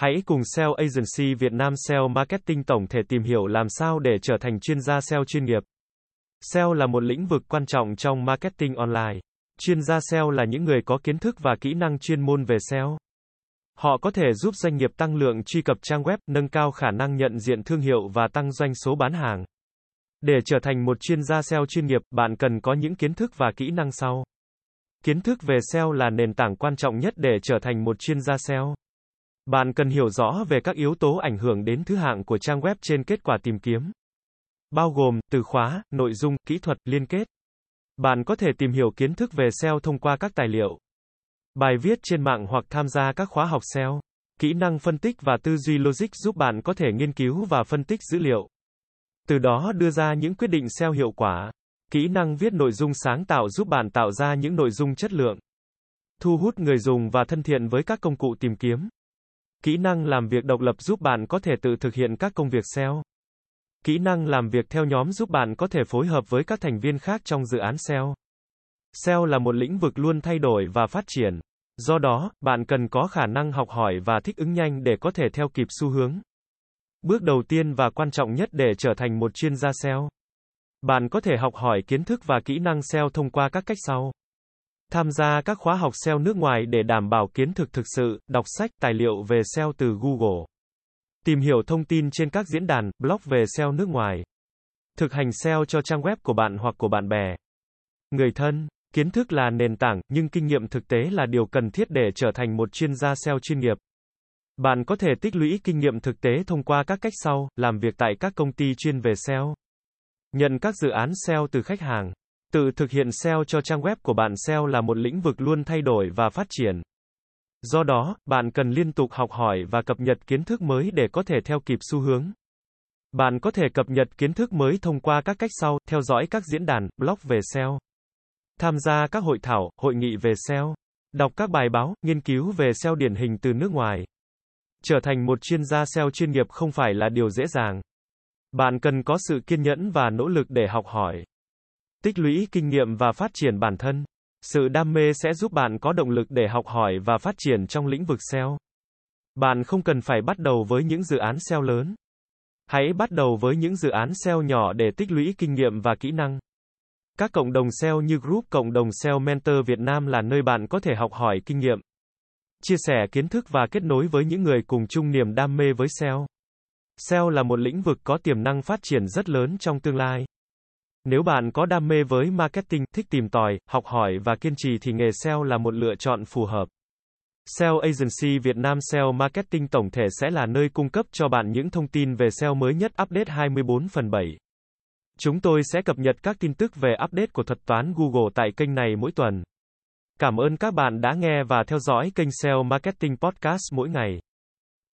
Hãy cùng SEO Agency Việt Nam SEO Marketing tổng thể tìm hiểu làm sao để trở thành chuyên gia SEO chuyên nghiệp. SEO là một lĩnh vực quan trọng trong marketing online. Chuyên gia SEO là những người có kiến thức và kỹ năng chuyên môn về SEO. Họ có thể giúp doanh nghiệp tăng lượng truy cập trang web, nâng cao khả năng nhận diện thương hiệu và tăng doanh số bán hàng. Để trở thành một chuyên gia SEO chuyên nghiệp, bạn cần có những kiến thức và kỹ năng sau. Kiến thức về SEO là nền tảng quan trọng nhất để trở thành một chuyên gia SEO. Bạn cần hiểu rõ về các yếu tố ảnh hưởng đến thứ hạng của trang web trên kết quả tìm kiếm. Bao gồm, từ khóa, nội dung, kỹ thuật, liên kết. Bạn có thể tìm hiểu kiến thức về SEO thông qua các tài liệu, bài viết trên mạng hoặc tham gia các khóa học SEO. Kỹ năng phân tích và tư duy logic giúp bạn có thể nghiên cứu và phân tích dữ liệu. Từ đó đưa ra những quyết định SEO hiệu quả. Kỹ năng viết nội dung sáng tạo giúp bạn tạo ra những nội dung chất lượng. Thu hút người dùng và thân thiện với các công cụ tìm kiếm. Kỹ năng làm việc độc lập giúp bạn có thể tự thực hiện các công việc SEO. Kỹ năng làm việc theo nhóm giúp bạn có thể phối hợp với các thành viên khác trong dự án SEO. SEO là một lĩnh vực luôn thay đổi và phát triển. Do đó, bạn cần có khả năng học hỏi và thích ứng nhanh để có thể theo kịp xu hướng. Bước đầu tiên và quan trọng nhất để trở thành một chuyên gia SEO. Bạn có thể học hỏi kiến thức và kỹ năng SEO thông qua các cách sau. Tham gia các khóa học SEO nước ngoài để đảm bảo kiến thức thực sự, đọc sách, tài liệu về SEO từ Google. Tìm hiểu thông tin trên các diễn đàn, blog về SEO nước ngoài. Thực hành SEO cho trang web của bạn hoặc của bạn bè. Người thân, kiến thức là nền tảng, nhưng kinh nghiệm thực tế là điều cần thiết để trở thành một chuyên gia SEO chuyên nghiệp. Bạn có thể tích lũy kinh nghiệm thực tế thông qua các cách sau, làm việc tại các công ty chuyên về SEO. Nhận các dự án SEO từ khách hàng. Tự thực hiện SEO cho trang web của bạn SEO là một lĩnh vực luôn thay đổi và phát triển. Do đó, bạn cần liên tục học hỏi và cập nhật kiến thức mới để có thể theo kịp xu hướng. Bạn có thể cập nhật kiến thức mới thông qua các cách sau, theo dõi các diễn đàn, blog về SEO, tham gia các hội thảo, hội nghị về SEO, đọc các bài báo, nghiên cứu về SEO điển hình từ nước ngoài. Trở thành một chuyên gia SEO chuyên nghiệp không phải là điều dễ dàng. Bạn cần có sự kiên nhẫn và nỗ lực để học hỏi, tích lũy kinh nghiệm và phát triển bản thân. Sự đam mê sẽ giúp bạn có động lực để học hỏi và phát triển trong lĩnh vực SEO. Bạn không cần phải bắt đầu với những dự án SEO lớn. Hãy bắt đầu với những dự án SEO nhỏ để tích lũy kinh nghiệm và kỹ năng. Các cộng đồng SEO như Group Cộng đồng SEO Mentor Việt Nam là nơi bạn có thể học hỏi kinh nghiệm, chia sẻ kiến thức và kết nối với những người cùng chung niềm đam mê với SEO. SEO là một lĩnh vực có tiềm năng phát triển rất lớn trong tương lai. Nếu bạn có đam mê với marketing, thích tìm tòi, học hỏi và kiên trì thì nghề SEO là một lựa chọn phù hợp. SEO Agency Việt Nam SEO Marketing tổng thể sẽ là nơi cung cấp cho bạn những thông tin về SEO mới nhất update 24 phần 7. Chúng tôi sẽ cập nhật các tin tức về update của thuật toán Google tại kênh này mỗi tuần. Cảm ơn các bạn đã nghe và theo dõi kênh SEO Marketing Podcast mỗi ngày.